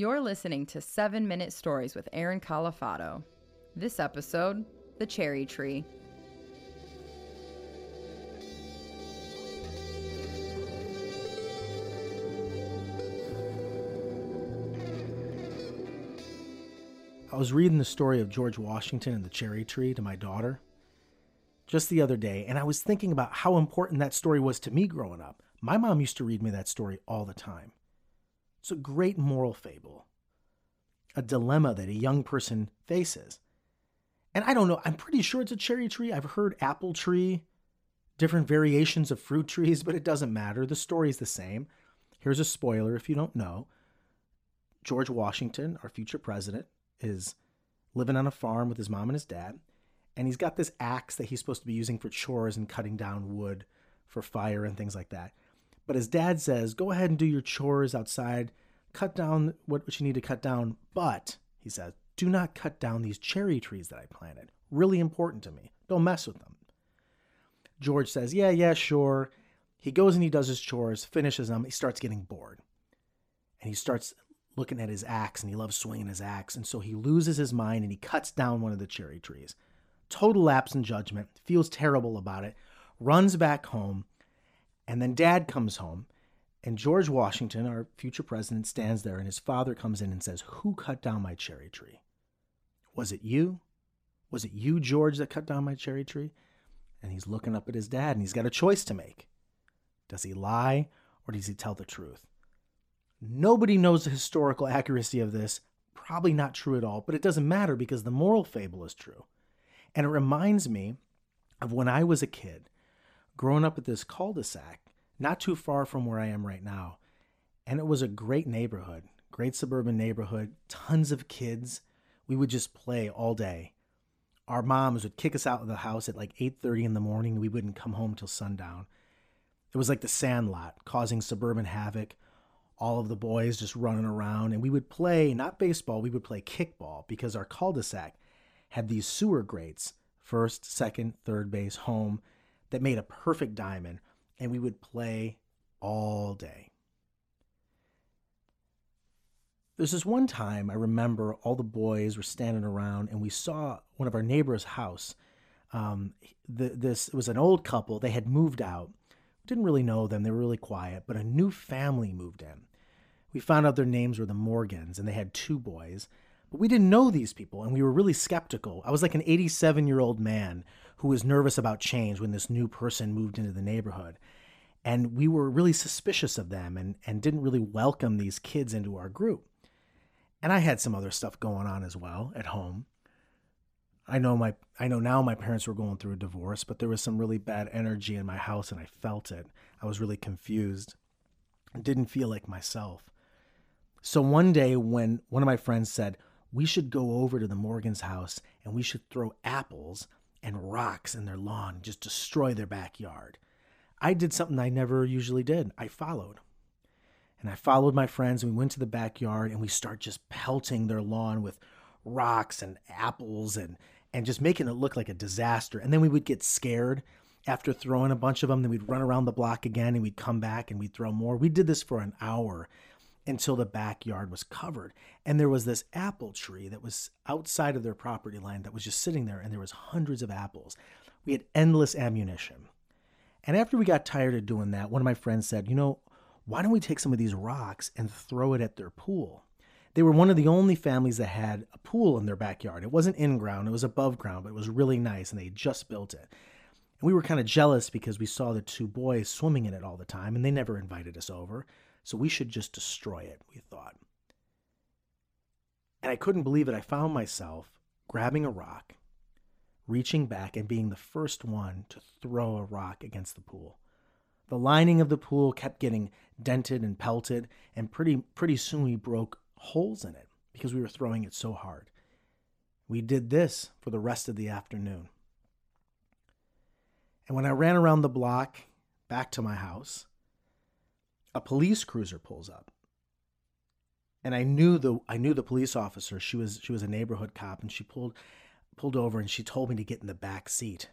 You're listening to 7 Minute Stories with Aaron Califano. This episode, The Cherry Tree. I was reading the story of George Washington and the cherry tree to my daughter just the other day, and I was thinking about how important that story was to me growing up. My mom used to read me that story all the time. It's a great moral fable, a dilemma that a young person faces. And I don't know, I'm pretty sure it's a cherry tree. I've heard apple tree, different variations of fruit trees, but it doesn't matter. The story is the same. Here's a spoiler if you don't know George Washington, our future president, is living on a farm with his mom and his dad, and he's got this axe that he's supposed to be using for chores and cutting down wood for fire and things like that. But his dad says, "Go ahead and do your chores outside, cut down what, what you need to cut down, but he says, do not cut down these cherry trees that I planted. Really important to me. Don't mess with them." George says, "Yeah, yeah, sure." He goes and he does his chores, finishes them. He starts getting bored. And he starts looking at his axe and he loves swinging his axe. And so he loses his mind and he cuts down one of the cherry trees. Total lapse in judgment, feels terrible about it, runs back home. And then dad comes home and George Washington, our future president, stands there and his father comes in and says, Who cut down my cherry tree? Was it you? Was it you, George, that cut down my cherry tree? And he's looking up at his dad and he's got a choice to make. Does he lie or does he tell the truth? Nobody knows the historical accuracy of this. Probably not true at all, but it doesn't matter because the moral fable is true. And it reminds me of when I was a kid, growing up at this cul de sac, not too far from where I am right now. And it was a great neighborhood, great suburban neighborhood, tons of kids. We would just play all day. Our moms would kick us out of the house at like 8:30 in the morning. We wouldn't come home till sundown. It was like the sandlot, causing suburban havoc all of the boys just running around and we would play not baseball we would play kickball because our cul-de-sac had these sewer grates first second third base home that made a perfect diamond and we would play all day. There's this one time i remember all the boys were standing around and we saw one of our neighbors house. Um, the, this it was an old couple. They had moved out. Didn't really know them. They were really quiet but a new family moved in. We found out their names were the Morgans, and they had two boys. But we didn't know these people, and we were really skeptical. I was like an 87 year old man who was nervous about change when this new person moved into the neighborhood. And we were really suspicious of them and, and didn't really welcome these kids into our group. And I had some other stuff going on as well at home. I know my I know now my parents were going through a divorce, but there was some really bad energy in my house and I felt it. I was really confused. I didn't feel like myself. So one day when one of my friends said, we should go over to the Morgan's house and we should throw apples and rocks in their lawn, just destroy their backyard. I did something I never usually did. I followed. And I followed my friends and we went to the backyard and we start just pelting their lawn with rocks and apples and and just making it look like a disaster. And then we would get scared after throwing a bunch of them. Then we'd run around the block again and we'd come back and we'd throw more. We did this for an hour until the backyard was covered. And there was this apple tree that was outside of their property line that was just sitting there, and there was hundreds of apples. We had endless ammunition. And after we got tired of doing that, one of my friends said, You know, why don't we take some of these rocks and throw it at their pool? They were one of the only families that had a pool in their backyard. It wasn't in ground, it was above ground, but it was really nice, and they just built it. And we were kind of jealous because we saw the two boys swimming in it all the time, and they never invited us over. So we should just destroy it, we thought. And I couldn't believe it. I found myself grabbing a rock, reaching back, and being the first one to throw a rock against the pool. The lining of the pool kept getting dented and pelted, and pretty, pretty soon we broke holes in it because we were throwing it so hard. We did this for the rest of the afternoon. And when I ran around the block back to my house, a police cruiser pulls up. And I knew the I knew the police officer. She was she was a neighborhood cop and she pulled pulled over and she told me to get in the back seat.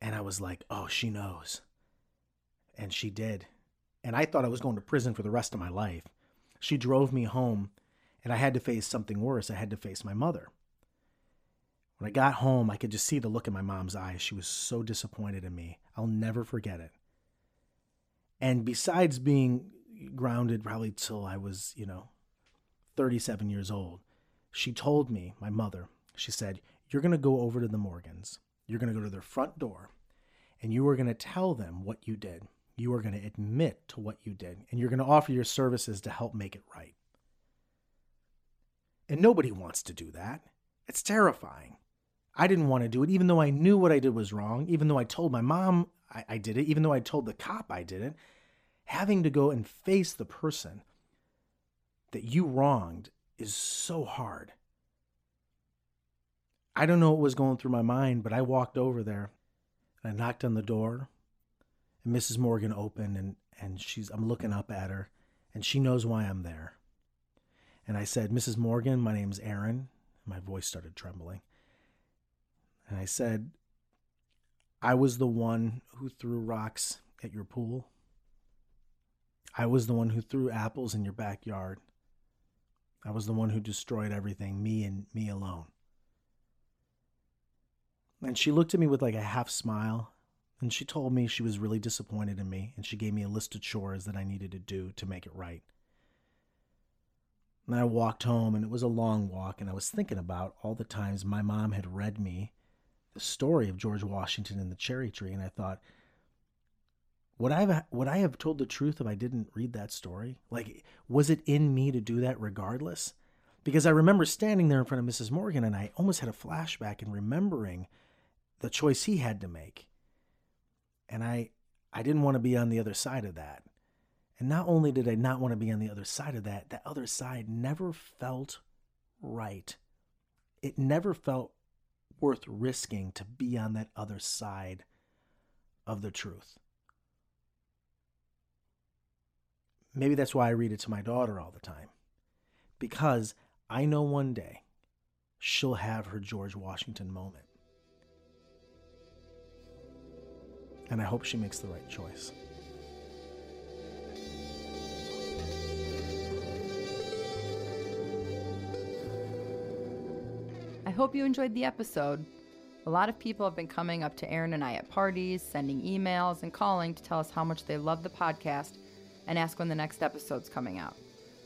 And I was like, "Oh, she knows." And she did. And I thought I was going to prison for the rest of my life. She drove me home, and I had to face something worse. I had to face my mother. When I got home, I could just see the look in my mom's eyes. She was so disappointed in me. I'll never forget it. And besides being grounded probably till I was, you know, 37 years old, she told me, my mother, she said, You're going to go over to the Morgans. You're going to go to their front door and you are going to tell them what you did. You are going to admit to what you did and you're going to offer your services to help make it right. And nobody wants to do that. It's terrifying. I didn't want to do it, even though I knew what I did was wrong, even though I told my mom I, I did it, even though I told the cop I did it. Having to go and face the person that you wronged is so hard. I don't know what was going through my mind, but I walked over there and I knocked on the door and Mrs. Morgan opened and, and she's I'm looking up at her and she knows why I'm there. And I said, Mrs. Morgan, my name's Aaron. My voice started trembling. And I said, I was the one who threw rocks at your pool. I was the one who threw apples in your backyard. I was the one who destroyed everything, me and me alone. And she looked at me with like a half smile, and she told me she was really disappointed in me, and she gave me a list of chores that I needed to do to make it right. And I walked home, and it was a long walk, and I was thinking about all the times my mom had read me the story of George Washington and the cherry tree, and I thought, would I have would I have told the truth if I didn't read that story? Like, was it in me to do that regardless? Because I remember standing there in front of Mrs. Morgan, and I almost had a flashback and remembering the choice he had to make, and I I didn't want to be on the other side of that. And not only did I not want to be on the other side of that, that other side never felt right. It never felt worth risking to be on that other side of the truth. Maybe that's why I read it to my daughter all the time. Because I know one day she'll have her George Washington moment. And I hope she makes the right choice. Hope you enjoyed the episode. A lot of people have been coming up to Aaron and I at parties, sending emails, and calling to tell us how much they love the podcast and ask when the next episode's coming out.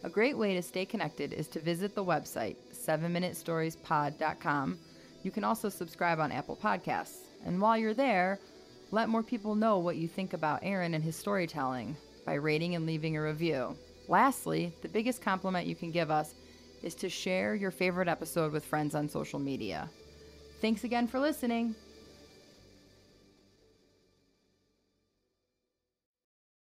A great way to stay connected is to visit the website, 7minutestoriespod.com. You can also subscribe on Apple Podcasts. And while you're there, let more people know what you think about Aaron and his storytelling by rating and leaving a review. Lastly, the biggest compliment you can give us is to share your favorite episode with friends on social media. Thanks again for listening.